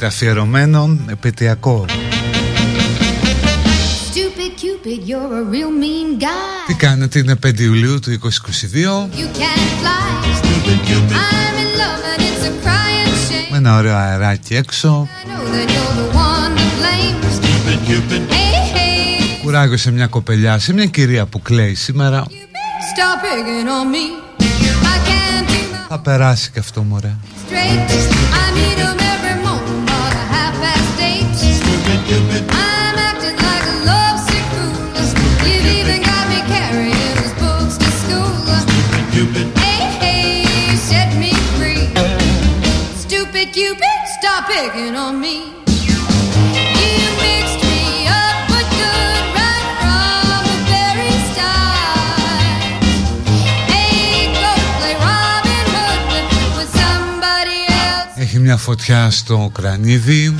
αφιερωμένο επαιτειακό. Τι κάνετε, είναι 5 Ιουλίου του 2022 Με ένα ωραίο αεράκι έξω. Κουράγιο σε μια κοπελιά, σε μια κυρία που κλαίει σήμερα. Θα περάσει και αυτό μωρέ. picking on me. Έχει μια φωτιά στο κρανίδι.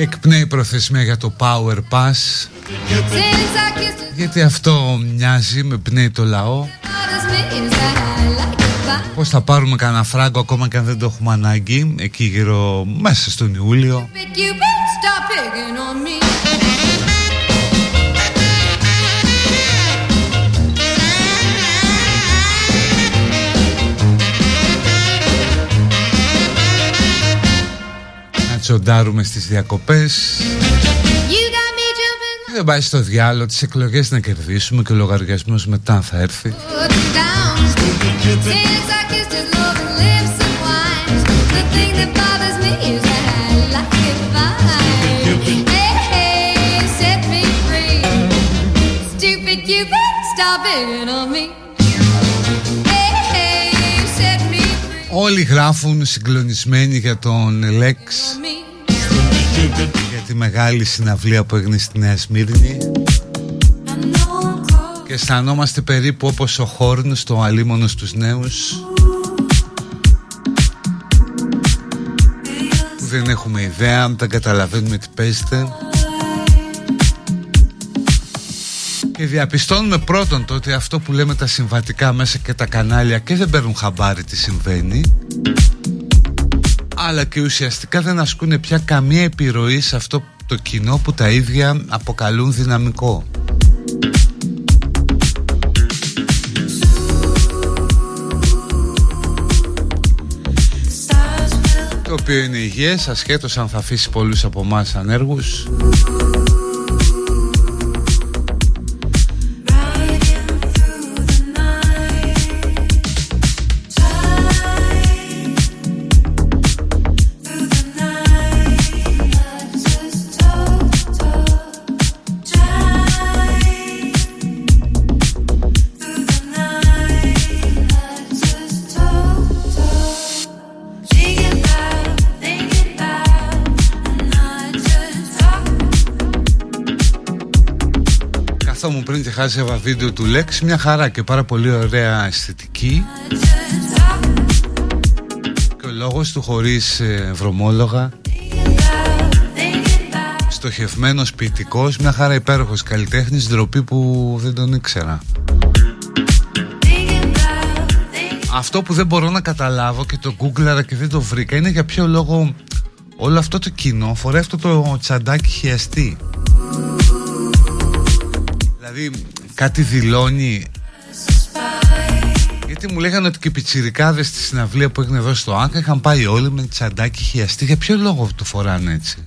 Εκπνέει προθεσμία για το Power Pass. Γιατί αυτό μοιάζει με πνέει το λαό. Πώς θα πάρουμε κανένα φράγκο ακόμα και αν δεν το έχουμε ανάγκη Εκεί γύρω μέσα στον Ιούλιο τσοντάρουμε στις διακοπές. Δεν πάει στο διάλογο τις εκλογές να κερδίσουμε και ο λογαριασμός μετά θα έρθει Όλοι γράφουν συγκλονισμένοι για τον Lex για τη μεγάλη συναυλία που έγινε στη Νέα Σμύρνη. Και αισθανόμαστε περίπου όπως ο Χόρνς στο αλίμονος στους νέους. Που δεν έχουμε ιδέα, δεν καταλαβαίνουμε τι παίζεται και διαπιστώνουμε πρώτον το ότι αυτό που λέμε τα συμβατικά μέσα και τα κανάλια και δεν παίρνουν χαμπάρι τι συμβαίνει αλλά και ουσιαστικά δεν ασκούν πια καμία επιρροή σε αυτό το κοινό που τα ίδια αποκαλούν δυναμικό. Το οποίο είναι υγιές ασχέτως αν θα αφήσει πολλούς από εμάς ανέργους χάζευα βίντεο του Lex Μια χαρά και πάρα πολύ ωραία αισθητική. Και ο λόγος του χωρίς ε, βρωμόλογα. Στοχευμένος ποιητικός Μια χαρά υπέροχος καλλιτέχνης Ντροπή που δεν τον ήξερα. Αυτό που δεν μπορώ να καταλάβω και το γκούγκλαρα και δεν το βρήκα Είναι για ποιο λόγο όλο αυτό το κοινό φοράει αυτό το τσαντάκι χιαστή Δηλαδή κάτι δηλώνει γιατί μου λέγανε ότι και οι πιτσιρικάδες στη συναυλία που έγινε εδώ στο Άκα είχαν πάει όλοι με τσαντάκι χιαστή. Για ποιο λόγο το φοράνε έτσι;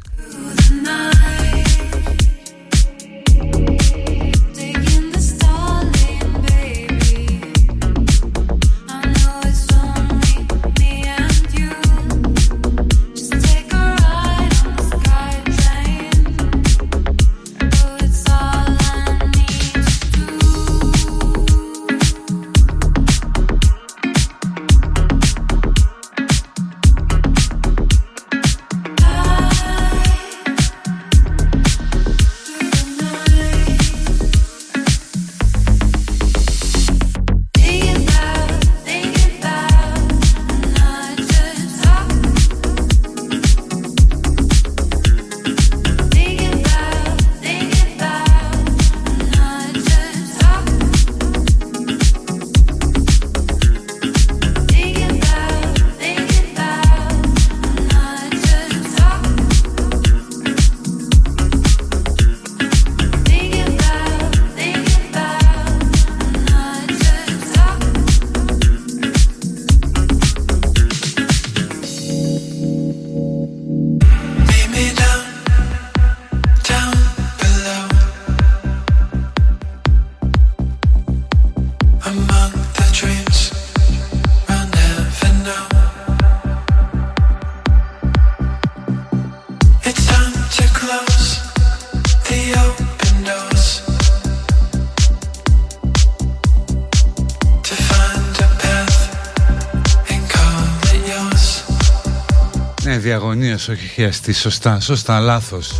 Διαγωνίας όχι χιαστή σωστά, σωστά, λάθος.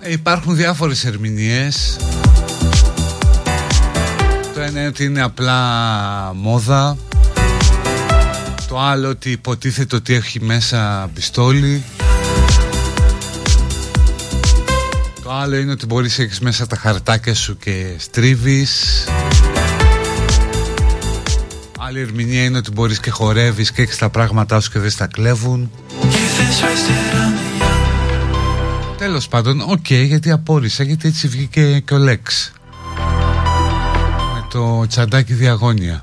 Ε, Υπάρχουν διάφορες ερμηνείες. Το ένα είναι ότι είναι απλά μόδα. Το άλλο ότι υποτίθεται ότι έχει μέσα πιστόλι. Το άλλο είναι ότι μπορείς να έχεις μέσα τα χαρτάκια σου και στρίβεις Άλλη ερμηνεία είναι ότι μπορείς και χορεύεις και έχεις τα πράγματά σου και δεν στα κλέβουν. Τέλος πάντων, OK, okay, γιατί απόρησα, γιατί έτσι βγήκε και ο ΛΕΞ. Με το τσαντάκι διαγώνια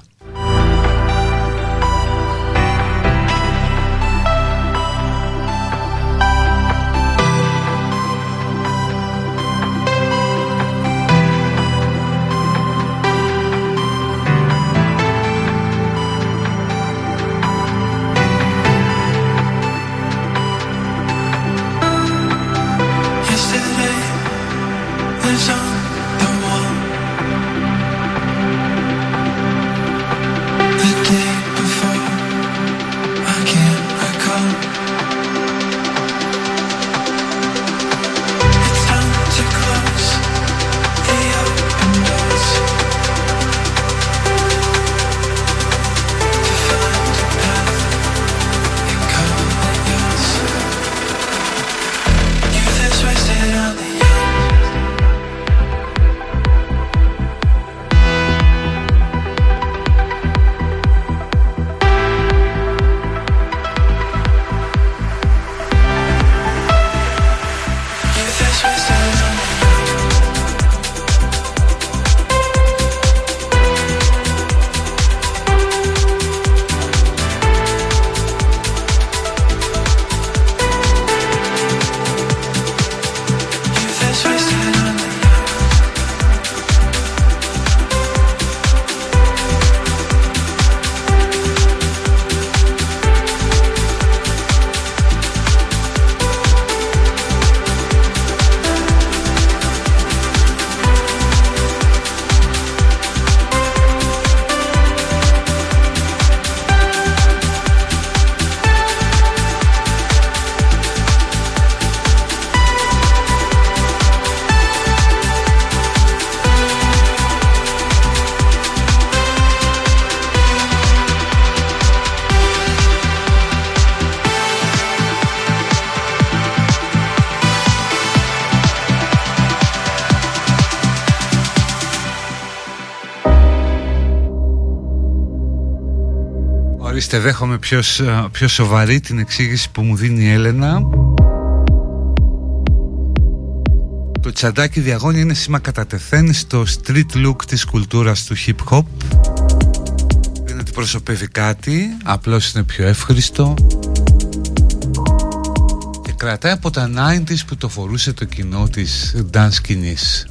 Ορίστε δέχομαι πιο, σ- πιο σοβαρή την εξήγηση που μου δίνει η Έλενα. Το τσαντάκι διαγώνια είναι σήμα κατατεθέν στο street look της κουλτούρας του hip hop. Δεν αντιπροσωπεύει κάτι, απλώς είναι πιο εύχριστο. Και κρατάει από τα 90s που το φορούσε το κοινό της dance σκηνής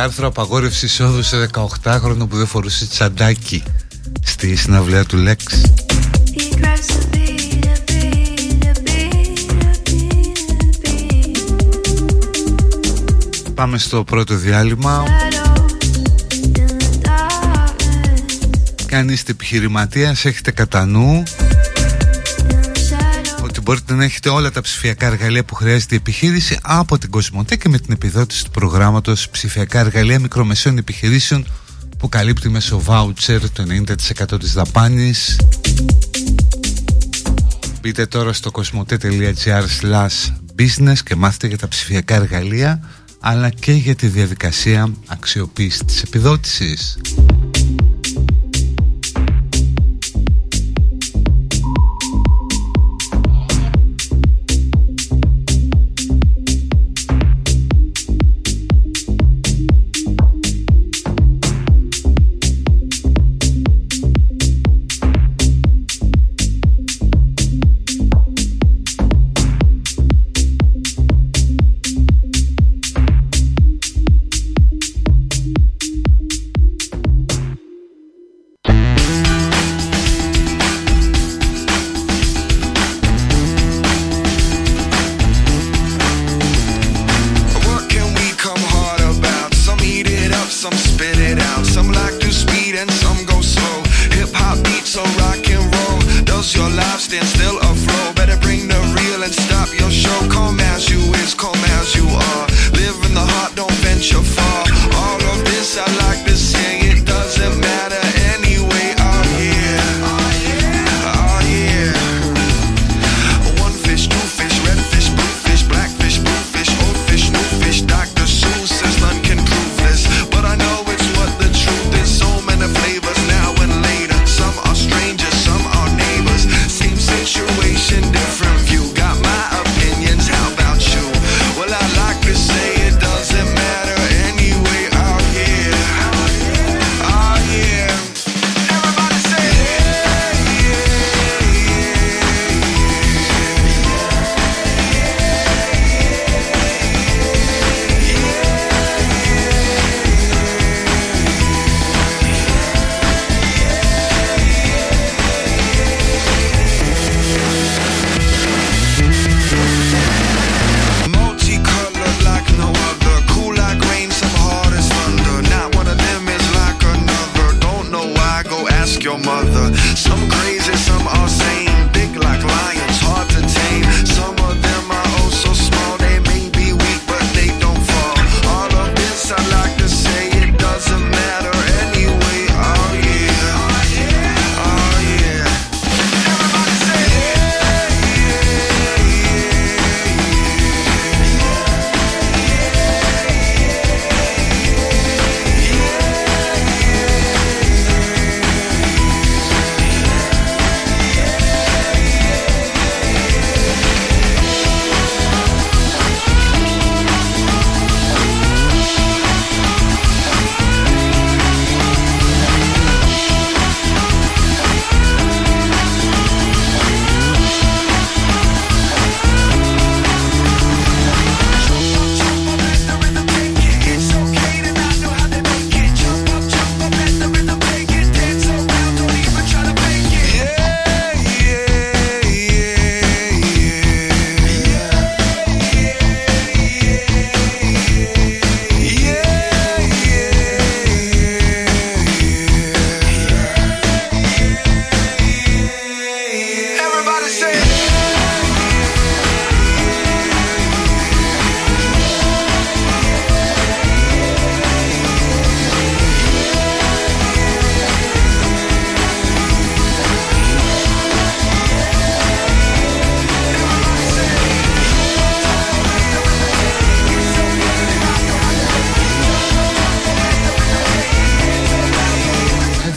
άρθρο απαγόρευσης εισόδου σε 18χρονο που δεν φορούσε τσαντάκι στη συναυλία του Lex. He craves a beat, a beat, a beat, a beat, a beat. Πάμε στο πρώτο διάλειμμα. Shadows in the darkness. Και αν είστε επιχειρηματίας έχετε κατά νου μπορείτε να έχετε όλα τα ψηφιακά εργαλεία που χρειάζεται η επιχείρηση από την Κοσμοτέ και με την επιδότηση του προγράμματος ψηφιακά εργαλεία μικρομεσαίων επιχειρήσεων που καλύπτει μέσω voucher το 90% της δαπάνης. Μπείτε τώρα στο κοσμοτέ.gr slash business και μάθετε για τα ψηφιακά εργαλεία αλλά και για τη διαδικασία αξιοποίησης της επιδότησης.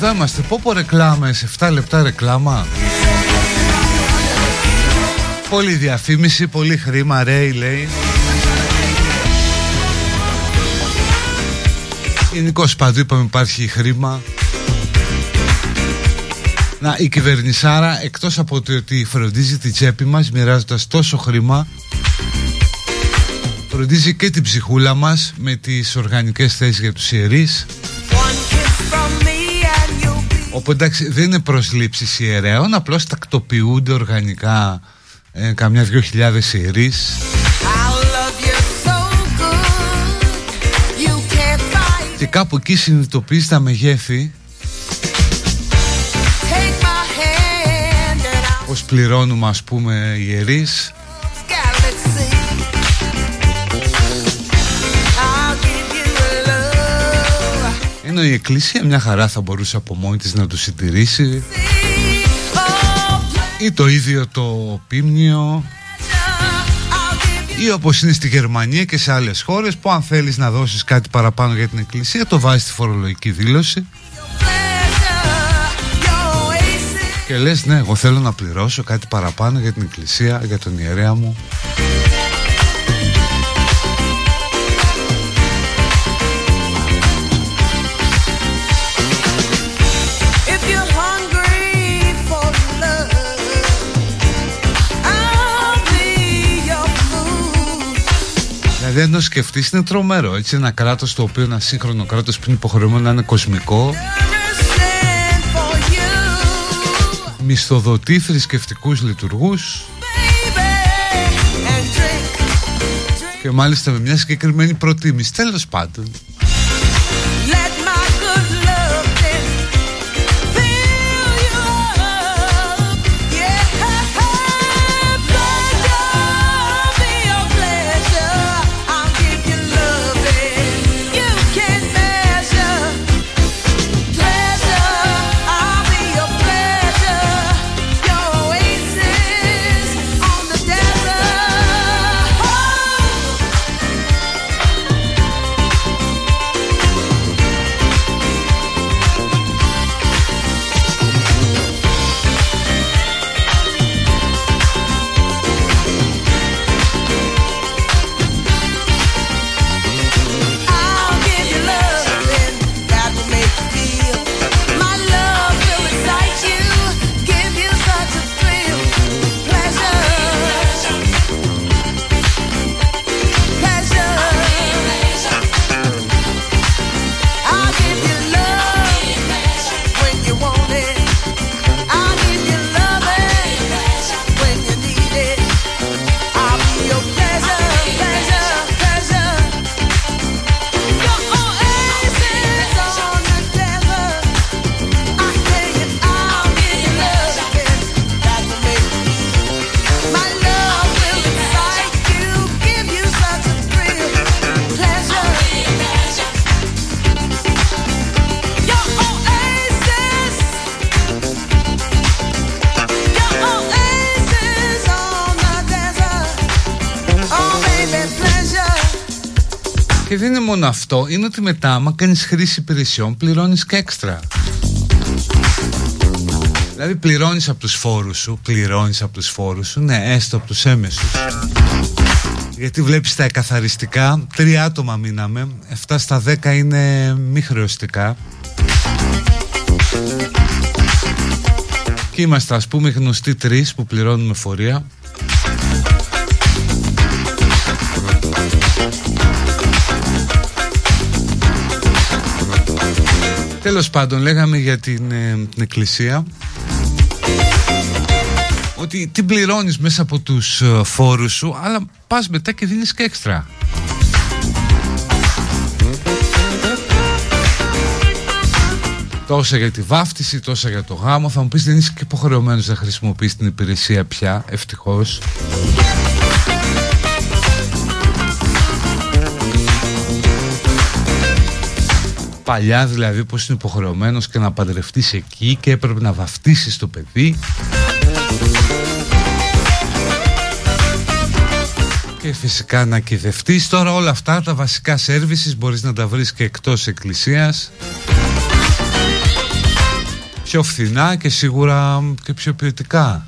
Εδώ είμαστε. Πόπο ρεκλάμες, 7 λεπτά ρεκλάμα. Πολύ διαφήμιση, πολύ χρήμα, ρέι λέει. Γενικώ παντού είπαμε υπάρχει χρήμα. Να, η κυβερνησάρα εκτός από το ότι φροντίζει τη τσέπη μας μοιράζοντας τόσο χρήμα φροντίζει και την ψυχούλα μας με τις οργανικές θέσεις για τους ιερείς Όπου εντάξει δεν είναι προσλήψεις ιερέων απλώς τακτοποιούνται οργανικά ε, καμιά δυο χιλιάδες ιερείς. Και κάπου εκεί συνειδητοποιείς τα μεγέθη πως πληρώνουμε ας πούμε ιερείς ενώ η εκκλησία. Μια χαρά θα μπορούσε από μόνη της να το συντηρήσει. Ή το ίδιο το πίμνιο. Ή όπως είναι στη Γερμανία και σε άλλες χώρες που αν θέλεις να δώσεις κάτι παραπάνω για την εκκλησία το βάζεις στη φορολογική δήλωση. Και λες ναι εγώ θέλω να πληρώσω κάτι παραπάνω για την εκκλησία για τον ιερέα μου Δηλαδή αν το σκεφτείς είναι τρομερό. Έτσι ένα κράτος το οποίο ένα σύγχρονο κράτος που είναι υποχρεωμένο να είναι κοσμικό. Everything for you, μισθοδοτεί θρησκευτικούς λειτουργούς. Baby, and drink, και μάλιστα με μια συγκεκριμένη προτίμηση. Τέλος πάντων μόνο αυτό, είναι ότι μετά, άμα κάνεις χρήση υπηρεσιών, πληρώνεις και έξτρα. Δηλαδή πληρώνεις από τους φόρους σου, πληρώνεις από τους φόρους σου, ναι, έστω από τους έμεσους. Γιατί βλέπεις τα εκαθαριστικά, τρία άτομα μείναμε, 7 στα 10 είναι μη χρεωστικά. Και είμαστε ας πούμε γνωστοί τρεις που πληρώνουμε φορεία. Τέλος πάντων λέγαμε για την, ε, την εκκλησία ότι την πληρώνεις μέσα από τους ε, φόρους σου αλλά πας μετά και δίνεις και έξτρα. Τόσα για τη βάφτιση, τόσα για το γάμο. Θα μου πεις δεν είσαι και υποχρεωμένος να χρησιμοποιείς την υπηρεσία πια, ευτυχώς. Παλιά δηλαδή πως είναι υποχρεωμένος και να παντρευτείς εκεί και έπρεπε να βαφτίσεις το παιδί. Και φυσικά να κυδευτείς τώρα όλα αυτά τα βασικά σέρβισης μπορείς να τα βρεις και εκτός εκκλησίας πιο φθηνά και σίγουρα και πιο ποιοτικά.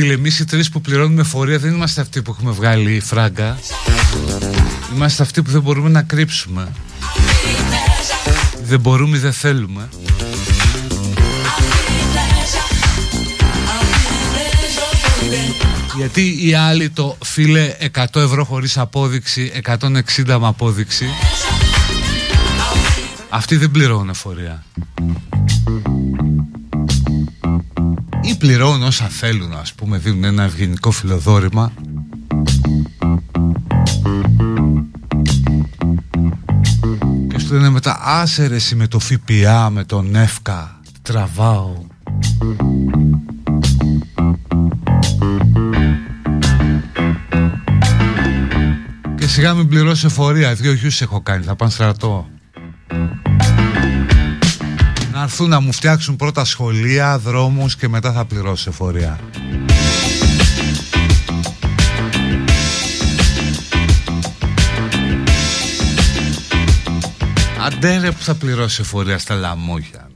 Φίλε, εμείς οι τρεις που πληρώνουμε φορεία δεν είμαστε αυτοί που έχουμε βγάλει φράγκα. Είμαστε αυτοί που δεν μπορούμε να κρύψουμε. Δεν μπορούμε ή δεν θέλουμε. Γιατί οι άλλοι το φίλε 100 ευρώ χωρίς απόδειξη, 160 με απόδειξη. Αυτοί δεν πληρώνουν φορεία. Πληρώνουν όσα θέλουν, ας πούμε, δίνουν ένα ευγενικό φιλοδόρημα. Και σου λένε μετά, άσε ρε εσύ με το ΦΠΑ, με τον ΕΦΚΑ, τραβάω. Και σιγά μην πληρώσει εφορία, δύο γιους έχω κάνει, θα πάνε στρατό. Να έρθουν να μου φτιάξουν πρώτα σχολεία, δρόμους και μετά θα πληρώσω εφορία. Αντέ ρε που θα πληρώσει εφορία στα λαμόγια.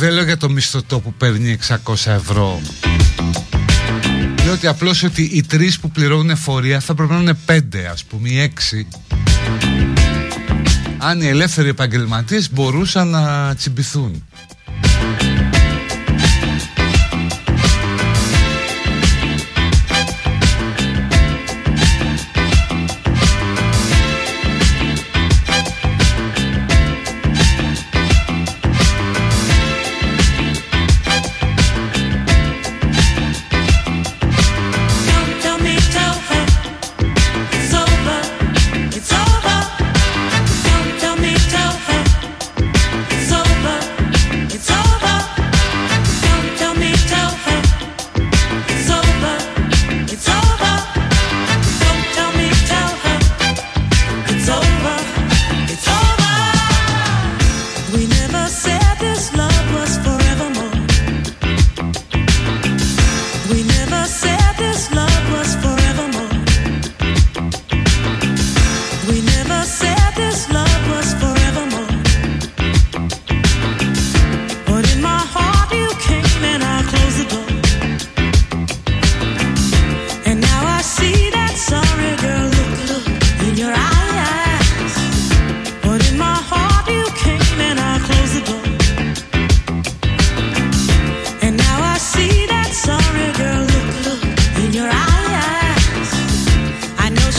δεν λέω για το μισθωτό που παίρνει 600 ευρώ. Λέω ότι απλώς ότι οι τρεις που πληρώνουν εφορία θα πρέπει να είναι πέντε ας πούμε ή έξι. Αν οι ελεύθεροι επαγγελματίες μπορούσαν να τσιμπηθούν.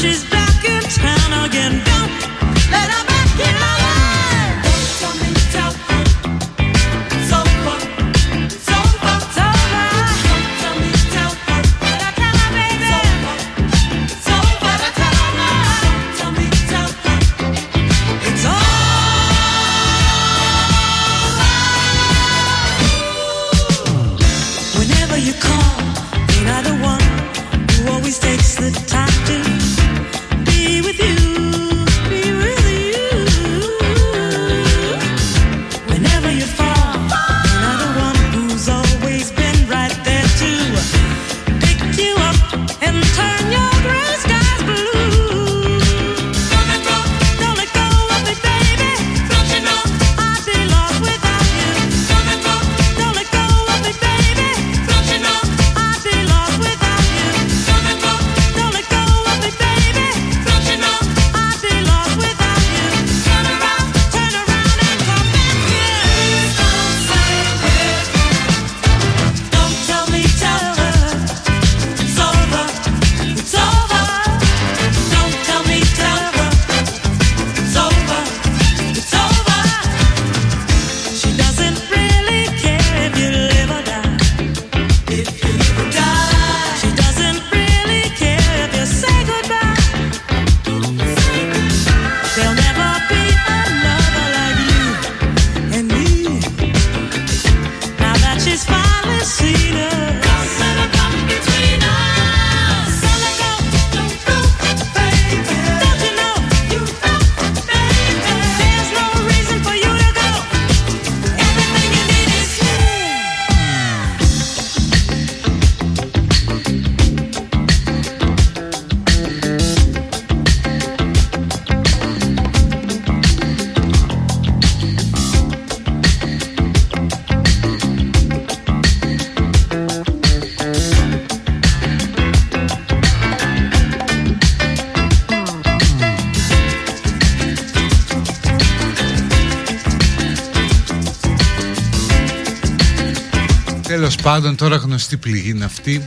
she's back. πάντων τώρα γνωστή πληγή είναι αυτή.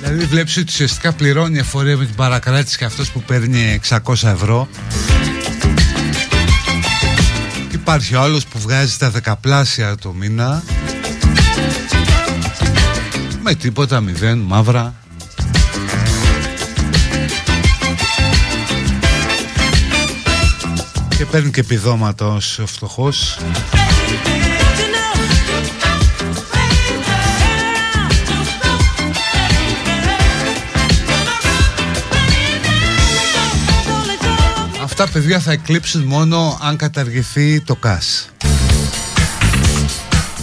Δηλαδή βλέπεις ότι ουσιαστικά πληρώνει εφορία με την παρακράτηση και αυτός που παίρνει 600 ευρώ. Και Υπάρχει ο άλλος που βγάζει τα δεκαπλάσια το μήνα. Με τίποτα μηδέν μαύρα. Και παίρνει και επιδόματα ως φτωχός. Αυτά παιδιά θα εκλείψουν μόνο αν καταργηθεί το ΚΑΣ.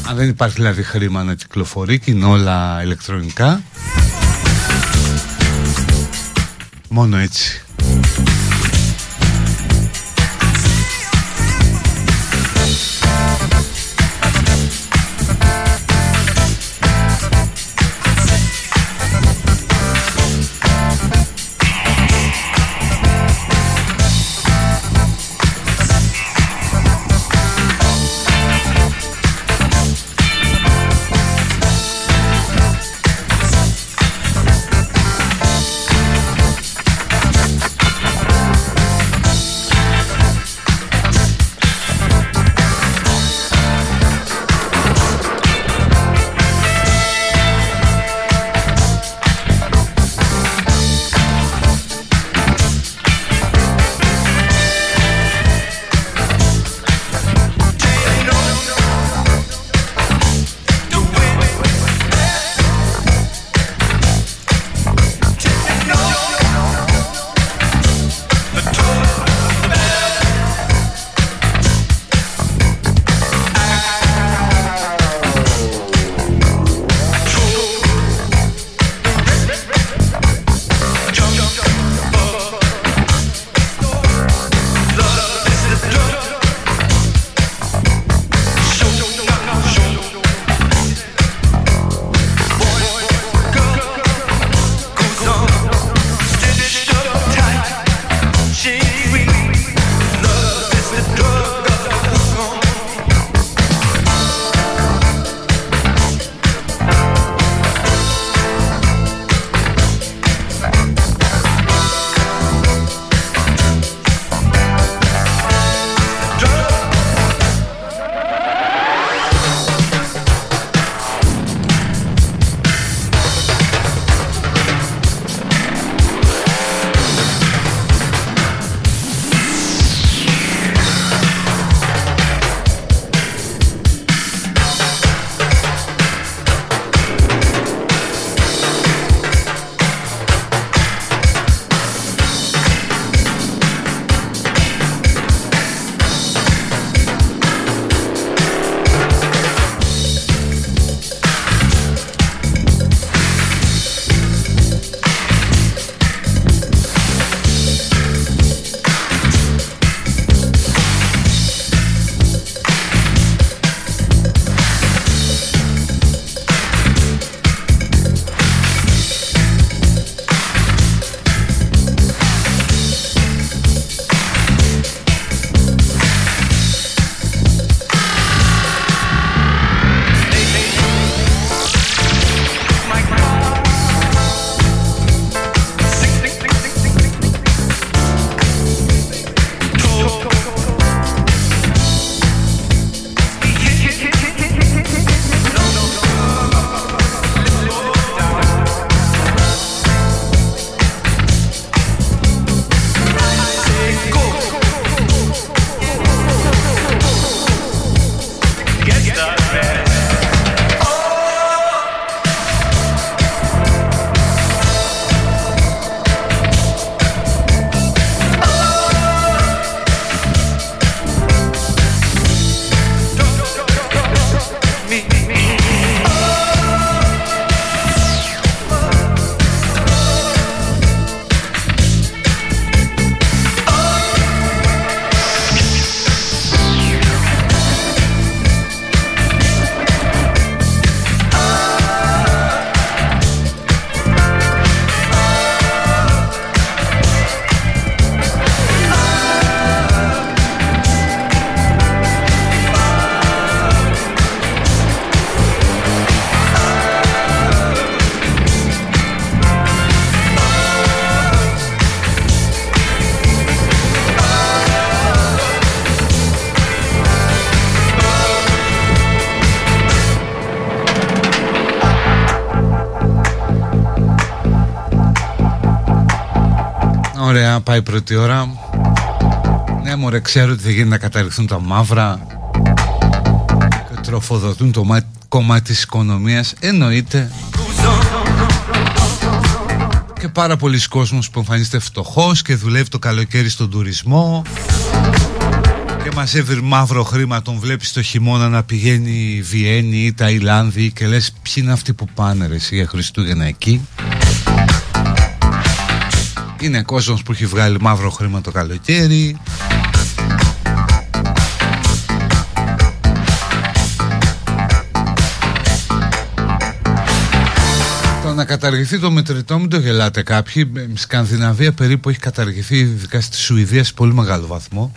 Αν δεν υπάρχει δηλαδή χρήμα να κυκλοφορεί και είναι όλα ηλεκτρονικά. Μόνο έτσι. Ωραία, πάει πρώτη ώρα. Ναι, μωρέ, ξέρω ότι δεν γίνεται να καταρριχθούν τα μαύρα και τροφοδοτούν το μα- κομμάτι της οικονομίας. Εννοείται. Και πάρα πολλοί κόσμος που εμφανίζεται φτωχός και δουλεύει το καλοκαίρι στον τουρισμό και μαζεύει μαύρο χρήμα, τον βλέπεις το χειμώνα να πηγαίνει Βιέννη ή Ταϊλάνδη και λες ποιοι είναι αυτοί που πάνε ρε εσύ για Χριστούγεννα εκεί; Είναι κόσμος που έχει βγάλει μαύρο χρήμα το καλοκαίρι Το να καταργηθεί το μετρητό, μην το γελάτε κάποιοι. Ε, Σκανδιναβία περίπου έχει καταργηθεί, ειδικά στη Σουηδία, σε πολύ μεγάλο βαθμό.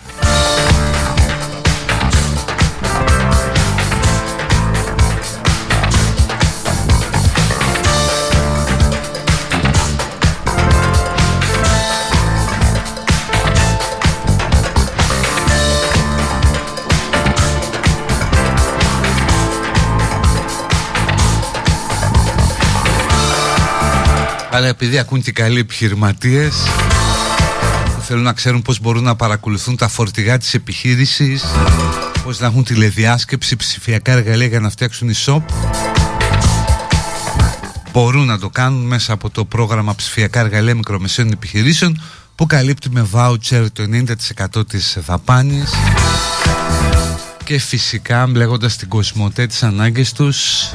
Αλλά επειδή ακούν και καλοί επιχειρηματίες που θέλουν να ξέρουν πώς μπορούν να παρακολουθούν τα φορτηγά της επιχείρησης πώς να έχουν τηλεδιάσκεψη, ψηφιακά εργαλεία για να φτιάξουν e-shop μπορούν να το κάνουν μέσα από το πρόγραμμα ψηφιακά εργαλεία μικρομεσαίων επιχειρήσεων που καλύπτει με voucher το 90% της δαπάνης. Και φυσικά μπλέγοντας την κοσμοτέ τις ανάγκες τους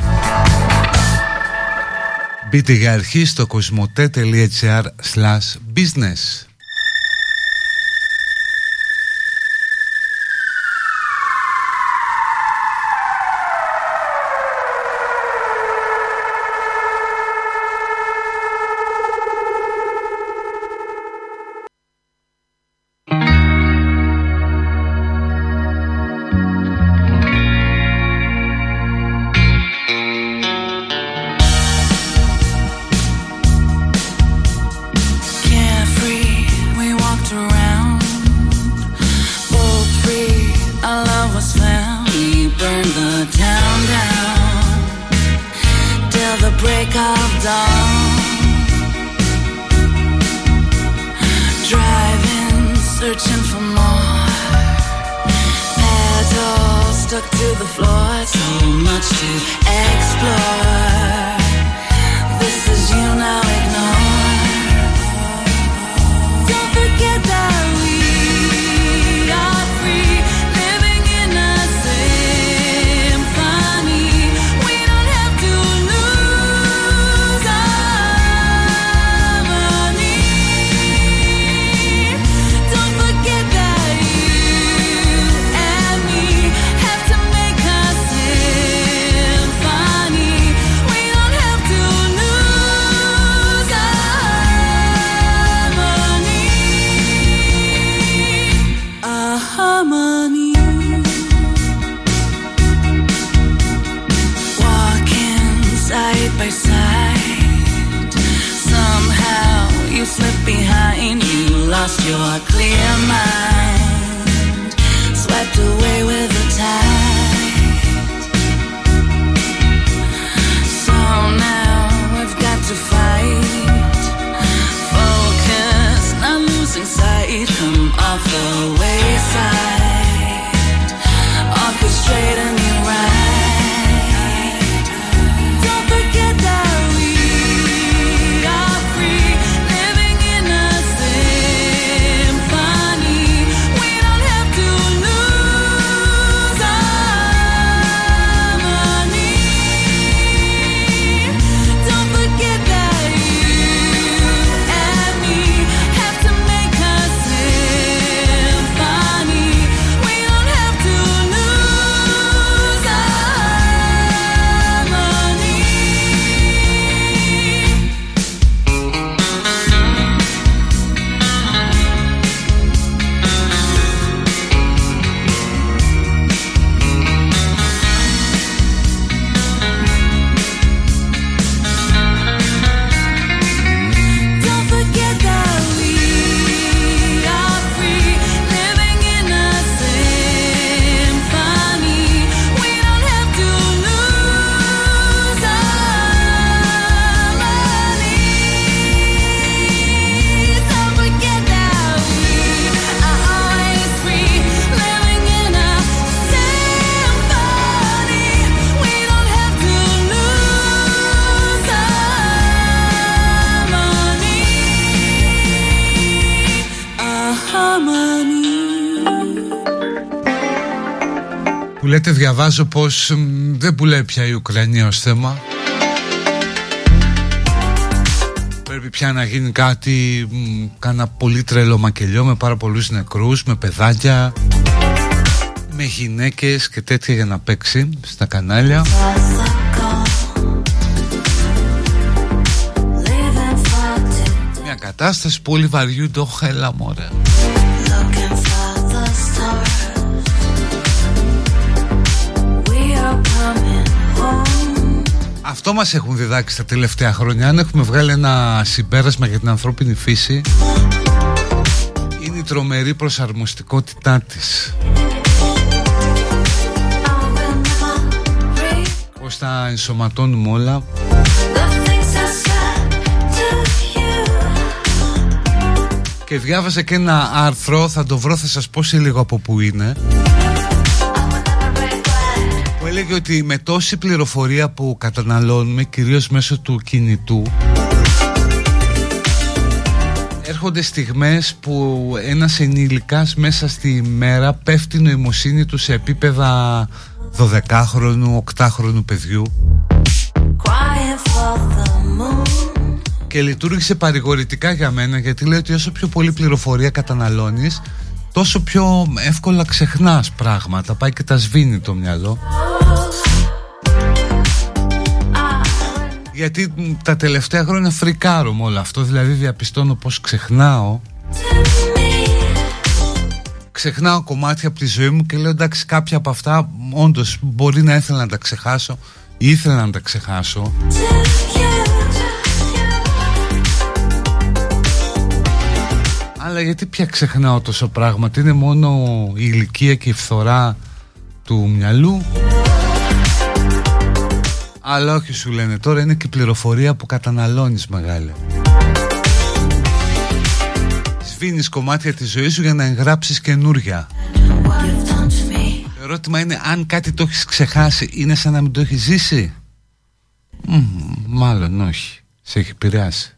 Μπείτε για αρχή στο κοσμοτέ.gr business by side. Somehow you slipped behind. You lost your clear mind. Swept away with the tide. So now we've got to fight. Focus, not losing sight. Come off the wayside. Orchestrate διαβάζω πως μ, δεν πουλάει πια η Ουκρανία ως θέμα. Πρέπει πια να γίνει κάτι μ, κάνα πολύ τρελό μακελιό με πάρα πολλούς νεκρούς, με παιδάκια με γυναίκες και τέτοια για να παίξει στα κανάλια. Μια κατάσταση πολύ βαριού το χέλα μωρέ Αυτό μας έχουν διδάξει τα τελευταία χρόνια. Αν έχουμε βγάλει ένα συμπέρασμα για την ανθρώπινη φύση Είναι η τρομερή προσαρμοστικότητά της. Πώς τα ενσωματώνουμε όλα. Και διάβαζα και ένα άρθρο Θα το βρω θα σας πω σε λίγο από που είναι. Που έλεγε ότι με τόση πληροφορία που καταναλώνουμε Κυρίως μέσω του κινητού Έρχονται στιγμές που ένας ενήλικας μέσα στη μέρα πέφτει η νοημοσύνη του σε επίπεδα 12χρονου, 8χρονου παιδιού. Και λειτουργήσε παρηγορητικά για μένα γιατί λέει ότι όσο πιο πολύ πληροφορία καταναλώνεις τόσο πιο εύκολα ξεχνάς πράγματα. Πάει και τα σβήνει το μυαλό γιατί μ, τα τελευταία χρόνια φρικάρω με όλο αυτό δηλαδή διαπιστώνω πως ξεχνάω. Ξεχνάω κομμάτια από τη ζωή μου και λέω εντάξει κάποια από αυτά όντως μπορεί να ήθελα να τα ξεχάσω ή ήθελα να τα ξεχάσω. Αλλά γιατί πια ξεχνάω τόσο πράγμα είναι μόνο η ηλικία και η φθορά του μυαλού αλλά όχι σου λένε. Τώρα είναι και η πληροφορία που καταναλώνεις μεγάλη Σβήνεις κομμάτια της ζωής σου για να εγγράψεις καινούρια. Το ερώτημα είναι αν κάτι το έχεις ξεχάσει είναι σαν να μην το έχεις ζήσει; Μμμ, Μάλλον όχι. Σε έχει επηρεάσει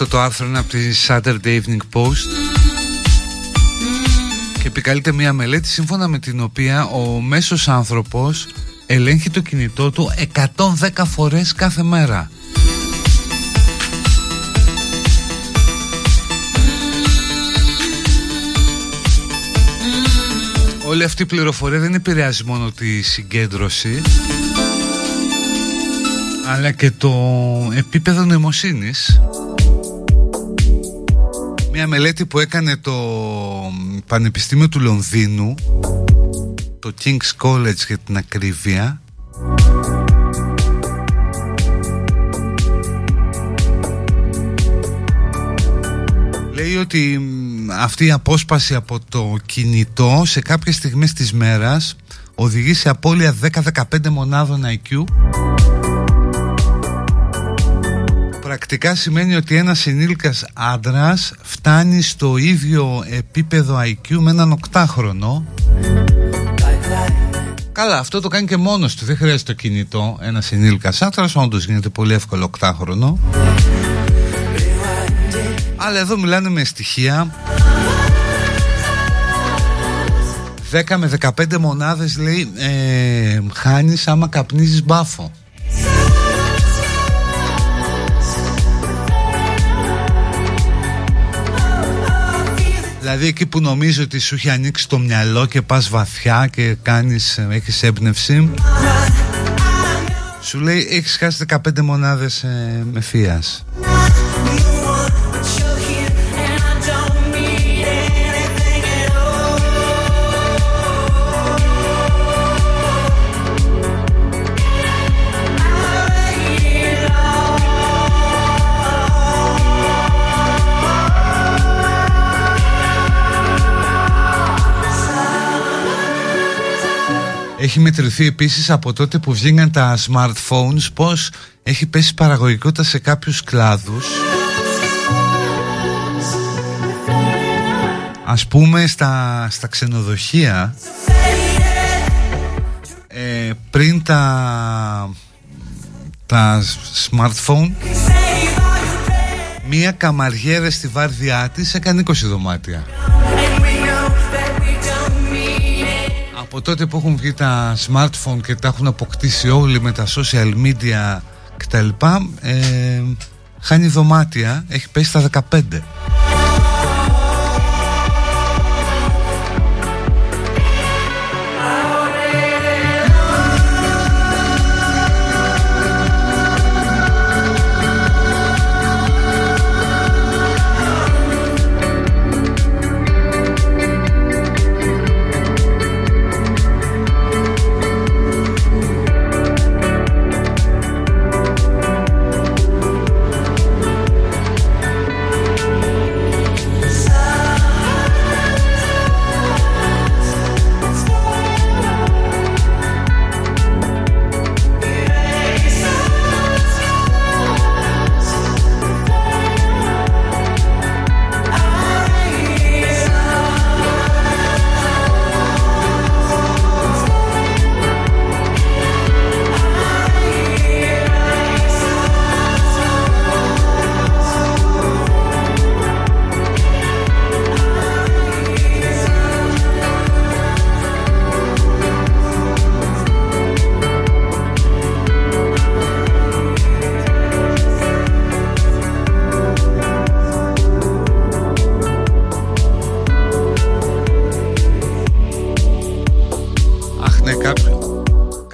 αυτό το άρθρο είναι από τη Saturday Evening Post. Και επικαλείται μια μελέτη σύμφωνα με την οποία ο μέσος άνθρωπος ελέγχει το κινητό του 110 φορές κάθε μέρα. Όλη αυτή η πληροφορία δεν επηρεάζει μόνο τη συγκέντρωση αλλά και το επίπεδο νοημοσύνης μια μελέτη που έκανε το Πανεπιστήμιο του Λονδίνου το King's College για την ακρίβεια. Λέει ότι μ, αυτή η απόσπαση από το κινητό σε κάποιες στιγμές της μέρας οδηγεί σε απώλεια 10-15 μονάδων IQ Πρακτικά σημαίνει ότι ένας ενήλικας άντρας φτάνει στο ίδιο επίπεδο IQ με έναν οκτάχρονο. Καλά, αυτό το κάνει και μόνος του, δεν χρειάζεται το κινητό. Ένας ενήλικας άντρας, όντως γίνεται πολύ εύκολο οκτάχρονο. Αλλά εδώ μιλάνε με στοιχεία. 10 με 15 μονάδες λέει ε, χάνεις άμα καπνίζεις μπάφο Δηλαδή εκεί που νομίζω ότι σου έχει ανοίξει το μυαλό και πας βαθιά και κάνεις, έχεις έμπνευση. Σου λέει έχεις χάσει 15 μονάδες ε, με φίας Έχει μετρηθεί επίσης από τότε που βγήκαν τα smartphones πως έχει πέσει η παραγωγικότητα σε κάποιους κλάδους. Ας πούμε στα, στα ξενοδοχεία ε, πριν τα, τα smartphone μία καμαριέρα στη βάρδιά της έκανε 20 δωμάτια από τότε που έχουν βγει τα smartphone και τα έχουν αποκτήσει όλοι με τα social media κτλ ε, χάνει δωμάτια έχει πέσει στα 15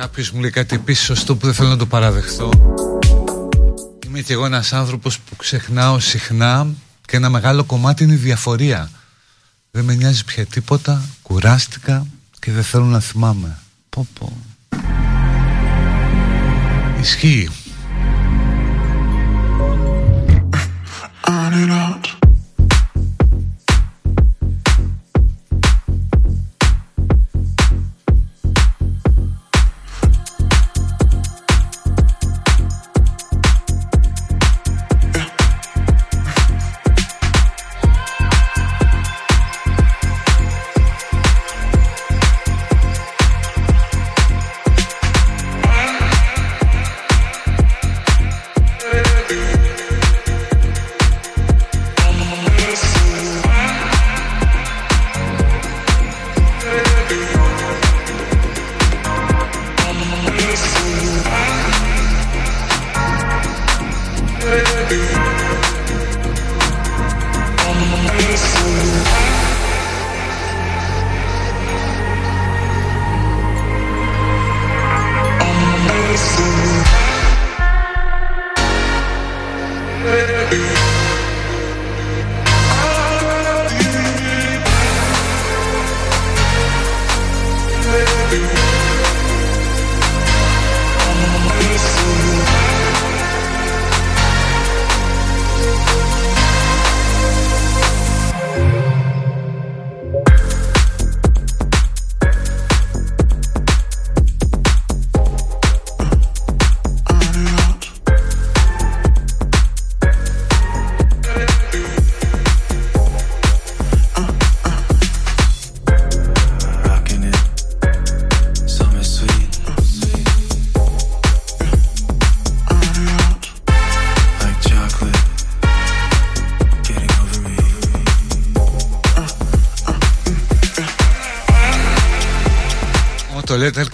κάποιος μου λέει κάτι επίσης σωστό που δεν θέλω να το παραδεχτώ. Είμαι και εγώ ένας άνθρωπος που ξεχνάω συχνά και ένα μεγάλο κομμάτι είναι η διαφορία. Δεν με νοιάζει πια τίποτα, κουράστηκα και δεν θέλω να θυμάμαι. Πω πω. Ισχύει. On and out.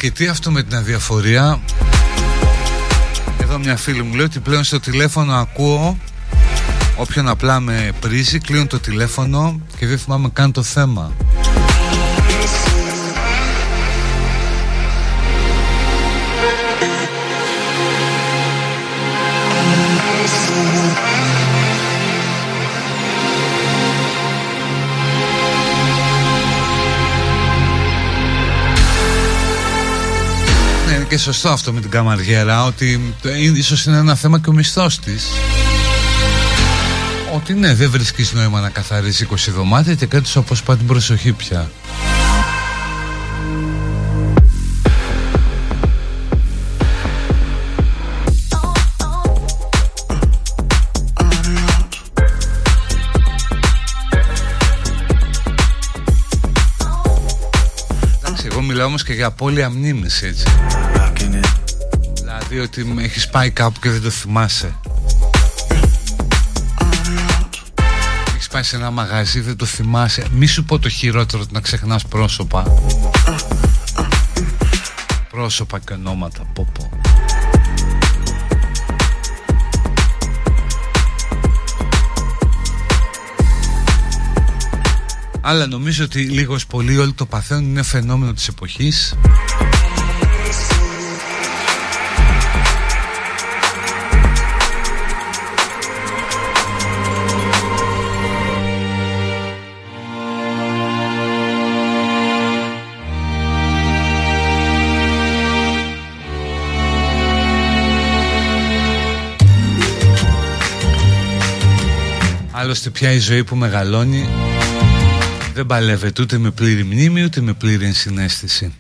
Το λέτε αρκετή αυτό με την αδιαφορία. Εδώ μια φίλη μου λέει ότι πλέον στο τηλέφωνο ακούω Όποιον απλά με πρίζει κλείνω το τηλέφωνο και δεν θυμάμαι καν το θέμα και σωστό αυτό με την καμαριέρα ότι το- είναι- ίσως είναι ένα θέμα και ο μισθός της. Ότι ναι δεν βρίσκεις νόημα να καθαρίσει 20 δωμάτια και κάτι σου αποσπά την προσοχή πια και για απώλεια μνήμης έτσι. Δηλαδή ότι με έχεις πάει κάπου και δεν το θυμάσαι. Έχεις πάει σε ένα μαγαζί δεν το θυμάσαι. Μη σου πω το χειρότερο ότι να ξεχνάς πρόσωπα. Πρόσωπα και ονόματα πω πω Αλλά νομίζω ότι λίγος πολύ όλοι το παθαίνουν είναι φαινόμενο της εποχής. Άλλωστε πια η ζωή που μεγαλώνει δεν παλεύεται ούτε με πλήρη μνήμη ούτε με πλήρη ενσυναίσθηση.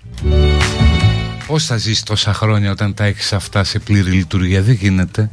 Πώς θα ζεις τόσα χρόνια όταν τα έχεις αυτά σε πλήρη λειτουργία, δεν γίνεται.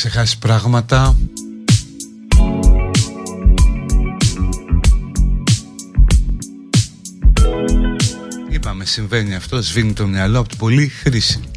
ξεχάσει πράγματα. Είπαμε συμβαίνει αυτό, σβήνει το μυαλό από την πολλή χρήση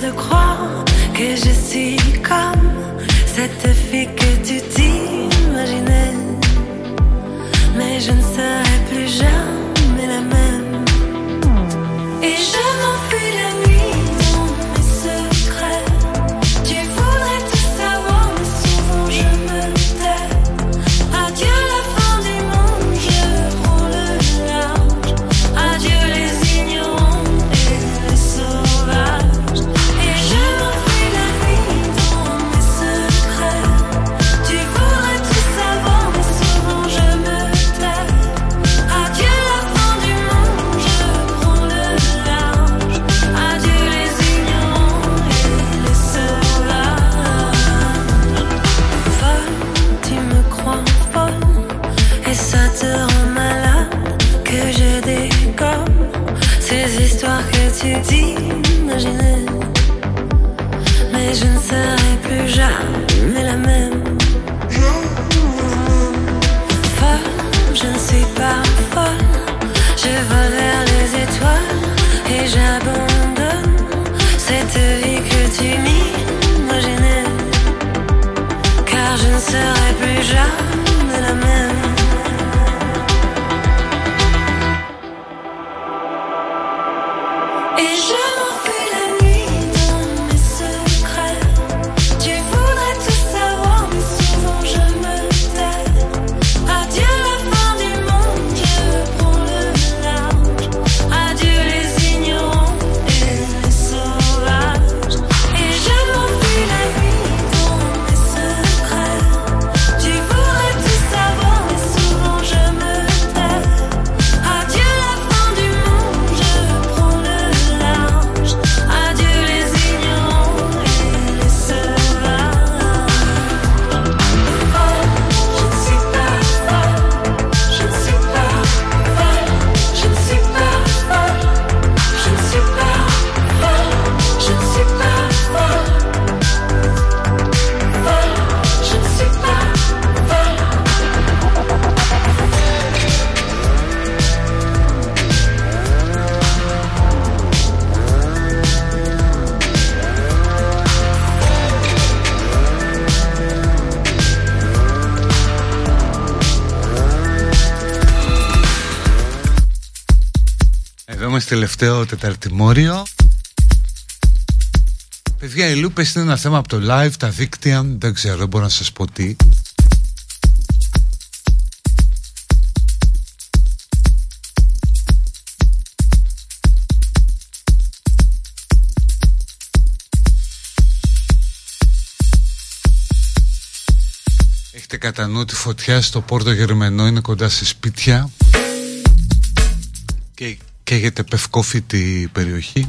de croire que je suis comme cette Εδώ είμαστε τελευταίο τεταρτημόριο. Παιδιά, οι λούπε είναι ένα θέμα από το live, τα δίκτυα, δεν ξέρω, δεν μπορώ να σας πω τι. Έχετε κατά νου ότι φωτιά στο Πόρτο Γερμενό είναι κοντά σε σπίτια και καίγεται πευκόφυτη περιοχή.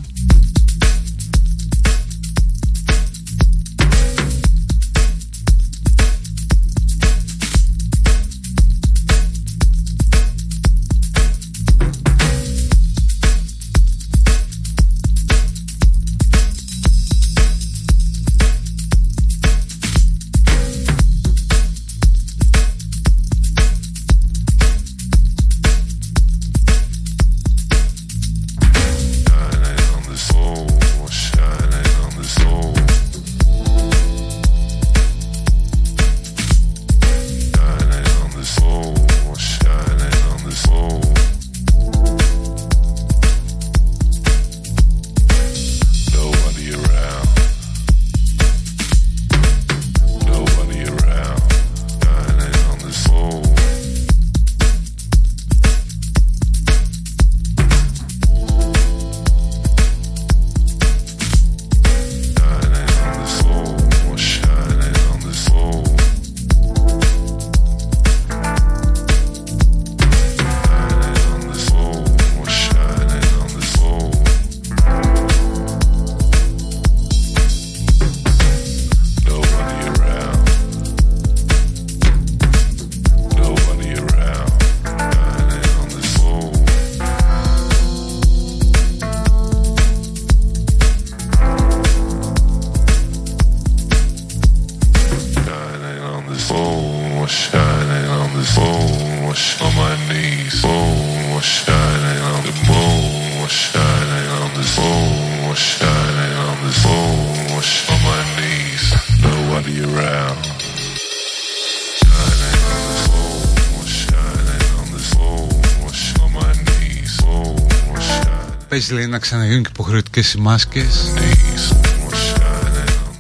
Λέει να ξαναγίνουν και υποχρεωτικές οι μάσκες.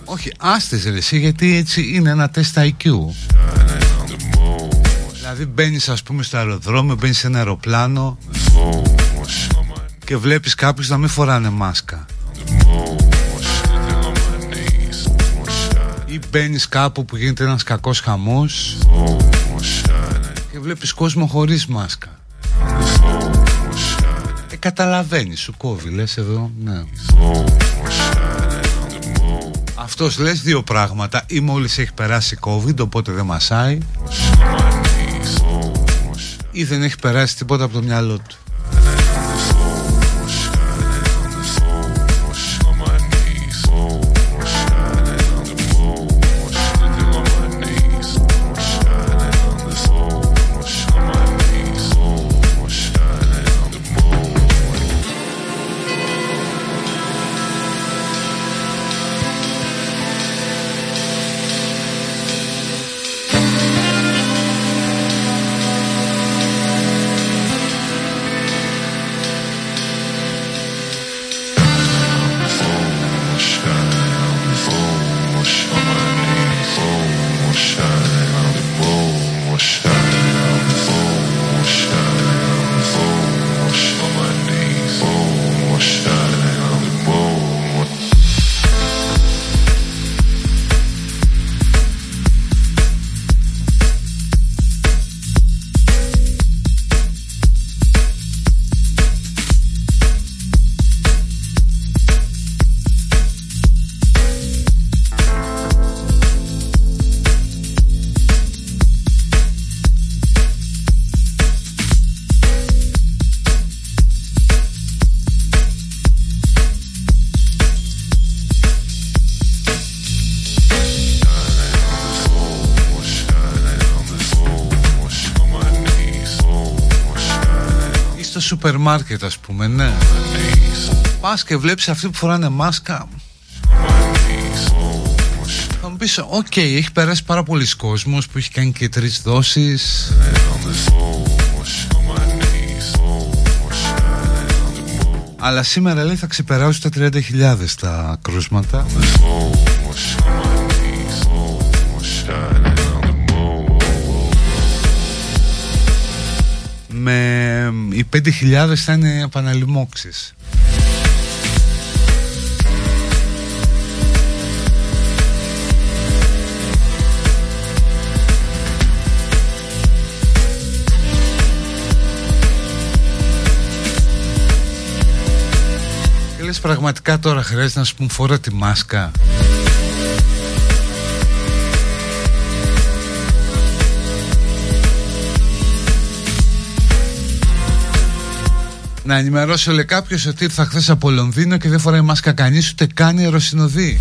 Όχι άστες ρε εσύ γιατί έτσι είναι ένα τεστ IQ Δηλαδή μπαίνεις ας πούμε στο αεροδρόμιο, μπαίνεις σε ένα αεροπλάνο και βλέπεις κάποιους να μην φοράνε μάσκα. Ή μπαίνεις κάπου που γίνεται ένας κακός χαμός και βλέπεις κόσμο χωρίς μάσκα καταλαβαίνεις, σου κόβει, λες εδώ, ναι. Αυτός λες δύο πράγματα, ή μόλις έχει περάσει COVID, οπότε δεν μασάει, ή δεν έχει περάσει τίποτα από το μυαλό του. Μάρκετ ας πούμε ναι. Πας και βλέπεις αυτοί που φοράνε μάσκα. Θα μου πεις οκ έχει περάσει πάρα πολλοί κόσμος που έχει κάνει και τρεις δόσεις Αλλά σήμερα λέει θα ξεπεράσουν τα 30.000 τα κρούσματα οι 5.000 θα είναι επαναλημώξεις Και λες πραγματικά τώρα χρειάζεται να σου πούν φορά τη μάσκα Να ενημερώσω λέει κάποιος ότι ήρθα χθες από Λονδίνο και δεν φοράει μάσκα κανείς ούτε καν η αεροσυνοδή.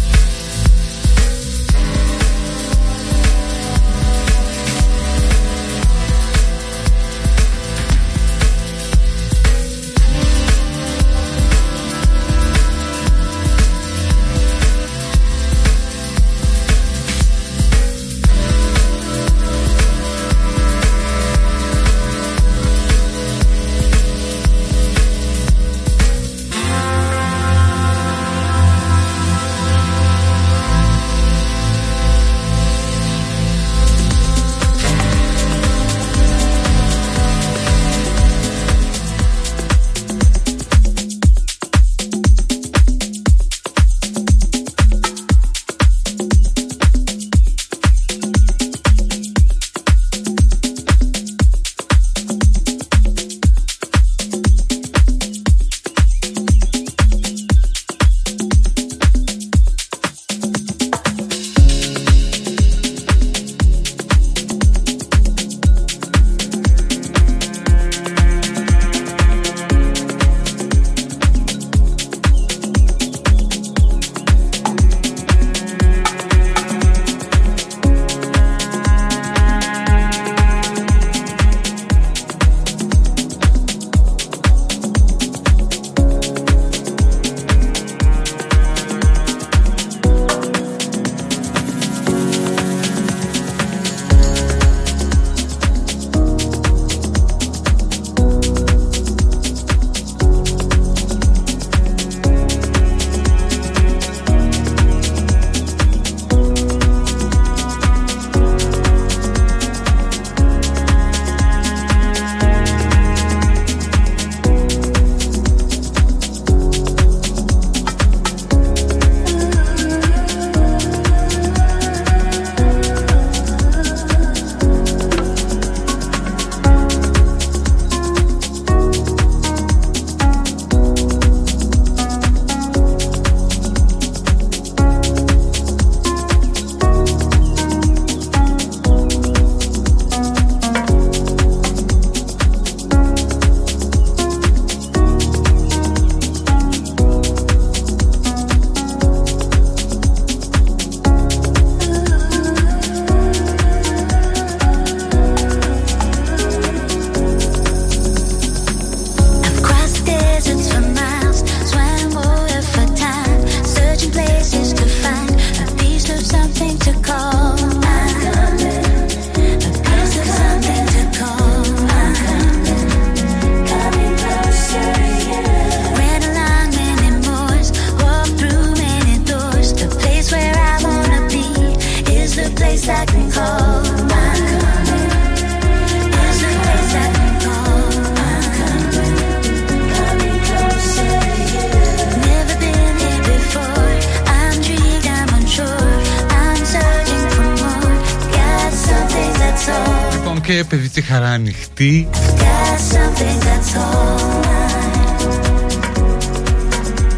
Χαρά ανοιχτή Got something that's all mine.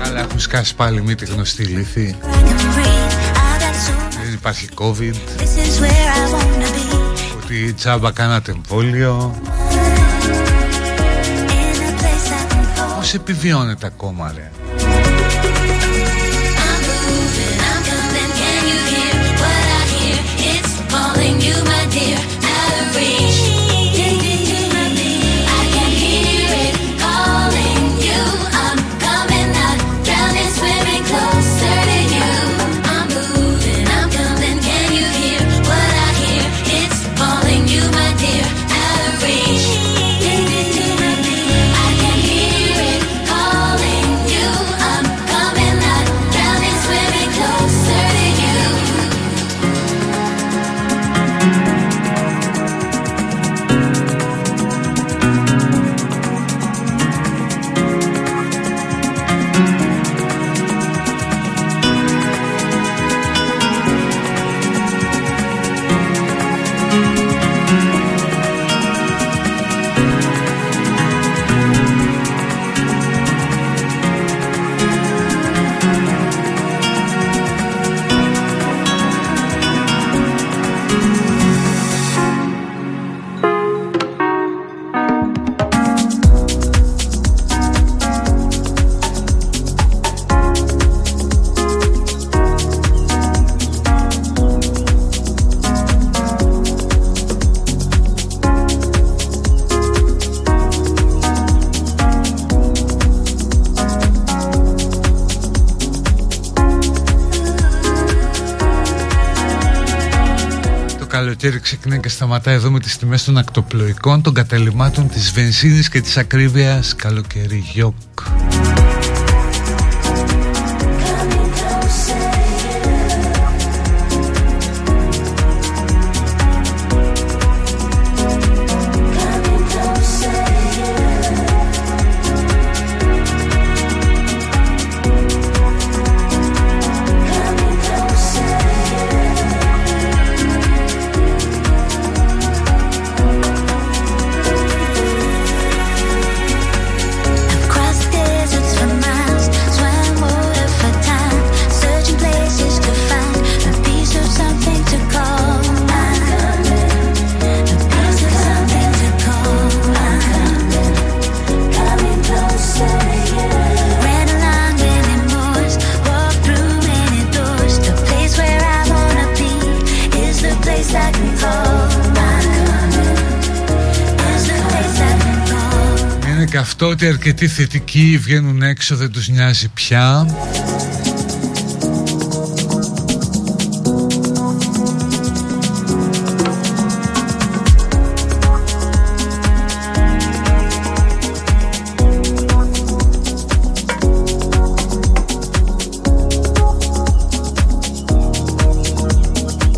Αλλά έχουν σκάσει πάλι μύτη γνωστή λύθη I can breathe. I got so Δεν υπάρχει COVID This is where I wanna be. Ότι τσάμπα κάνατε εμβόλιο In a place I can call. Πώς επιβιώνετε ακόμα ρε; Καλοκαίρι ξεκινάει και σταματάει εδώ με τις τιμές των ακτοπλοϊκών, των καταλημάτων της βενζίνης και της ακρίβειας καλοκαιρί γιοκ. Αυτό ότι αρκετοί θετικοί βγαίνουν έξω, δεν τους νοιάζει πια.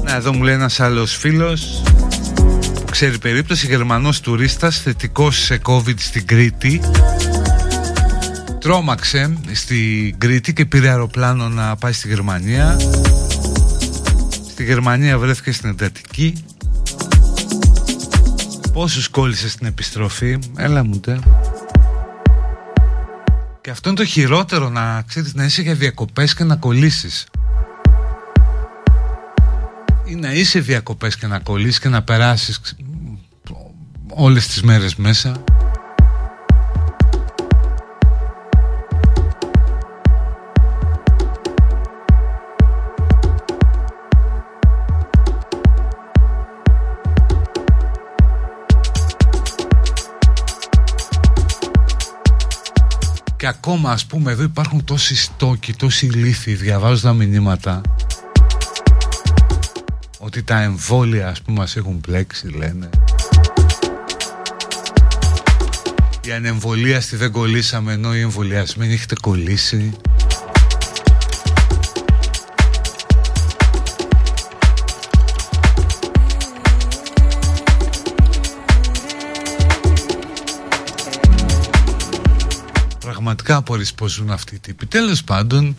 Να, εδώ μου λέει ένας άλλος φίλος που ξέρει περίπτωση Γερμανός τουρίστας θετικός σε COVID στην Κρήτη. Τρόμαξε στην Κρήτη και πήρε αεροπλάνο να πάει στη Γερμανία. Στη Γερμανία βρέθηκε στην εντατική. Πόσους κόλλησε στην επιστροφή Έλα μου τε. Και αυτό είναι το χειρότερο να ξέρεις να είσαι για διακοπές και να κολλήσεις. Ή να είσαι διακοπές και να κολλήσεις και να περάσεις ξ- όλες τις μέρες μέσα. Και ακόμα ας πούμε εδώ υπάρχουν τόσοι στόκοι, τόσοι ηλίθιοι διαβάζω τα μηνύματα ότι τα εμβόλια ας πούμε μας έχουν μπλέξει λένε Οι ανεμβολίαστοι δεν κολλήσαμε ενώ οι εμβολιασμένοι έχετε κολλήσει. Πραγματικά απορείς πως ζουν αυτοί οι τύποι. Τέλος πάντων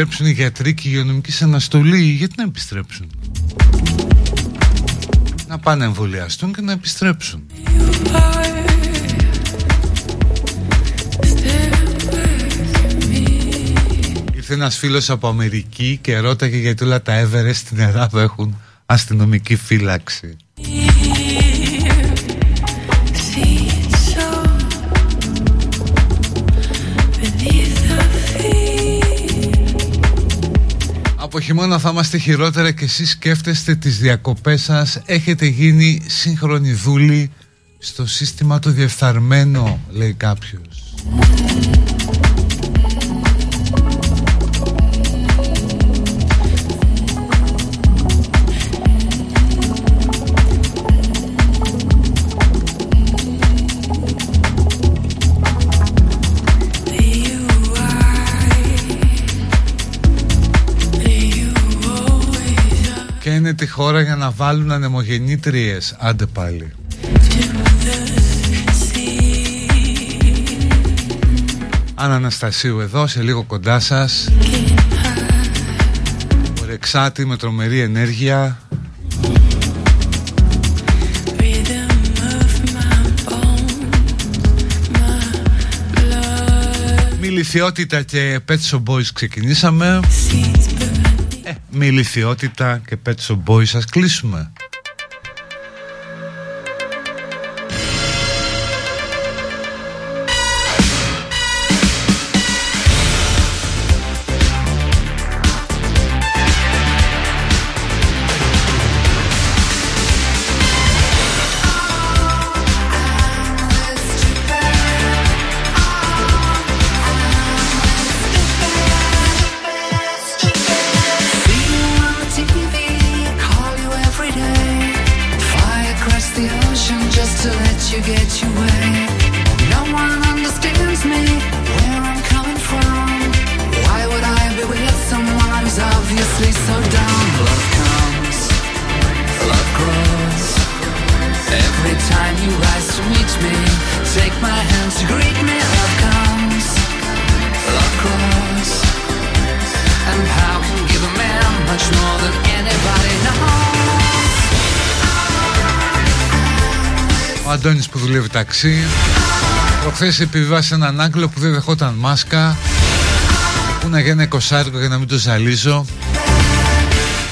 επιστρέψουν οι γιατροί και οι υγειονομικοί σε αναστολή, γιατί να επιστρέψουν; Να πάνε να εμβολιαστούν και να επιστρέψουν. Ήρθε ένας φίλος από Αμερική και ρώταγε γιατί όλα τα Everest στην Ελλάδα έχουν αστυνομική φύλαξη. Από χειμώνα θα είμαστε χειρότερα και εσείς σκέφτεστε τις διακοπές σας. Έχετε γίνει σύγχρονοι δούλοι στο σύστημα το διεφθαρμένο λέει κάποιος χώρα για να βάλουν ανεμογεννήτριες Άντε πάλι. Άννα Αναστασίου εδώ σε λίγο κοντά σας. Ορεξάτη με τρομερή ενέργεια. Με ηλικιότητα και Pet Shop Boys ξεκινήσαμε. ε, Με ηλικιότητα και Pet Shop Boys σας κλείσουμε Αντώνης που δουλεύει ταξί Προχθές επιβίβασε έναν Άγγλο που δεν δεχόταν μάσκα Πού να γίνει εικοσάρικο για να μην το ζαλίζω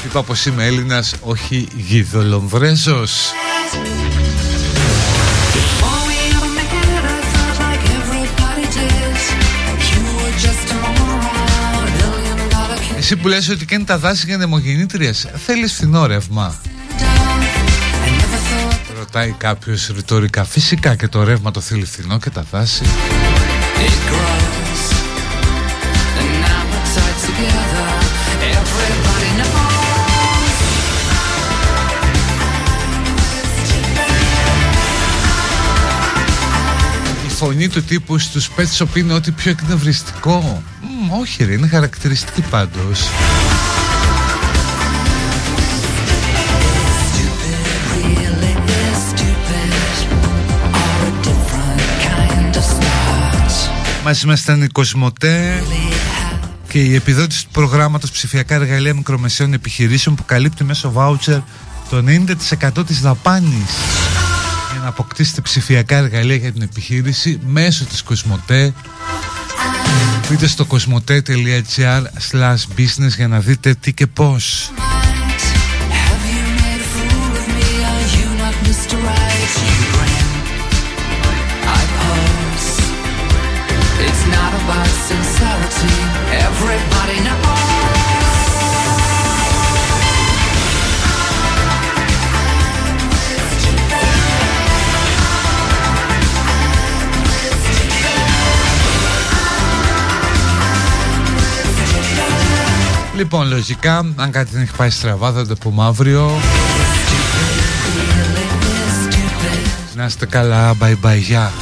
Είπα πως είμαι Έλληνας, όχι γιδολομβρέζος Before we ever met, I thought like everybody did. You were just a moron, a billion dollar kid. Εσύ που λες ότι και είναι τα δάση για νεμογεννήτριες Θέλεις φθηνό ρεύμα I never thought Ρωτάει κάποιος ρητορικά Φυσικά και το ρεύμα το θέλει φθηνό και τα δάση it grows. And now we're tied together. Everybody knows. Η φωνή του τύπου στους Pet Shop είναι ότι πιο εκνευριστικό Μμ, Όχι ρε, είναι χαρακτηριστική πάντως Μαζί μας ήταν η Κοσμοτέ και η επιδότηση του προγράμματος ψηφιακά εργαλεία μικρομεσαίων επιχειρήσεων που καλύπτει μέσω voucher το 90% της δαπάνης για να αποκτήσετε ψηφιακά εργαλεία για την επιχείρηση μέσω της Κοσμοτέ. Μπείτε στο κοσμοτέ.gr slash business για να δείτε τι και πώς sincerity. Everybody knows. Λοιπόν, λογικά, αν κάτι δεν έχει πάει στραβά, θα το πούμε αύριο. Να είστε καλά, bye bye, γεια.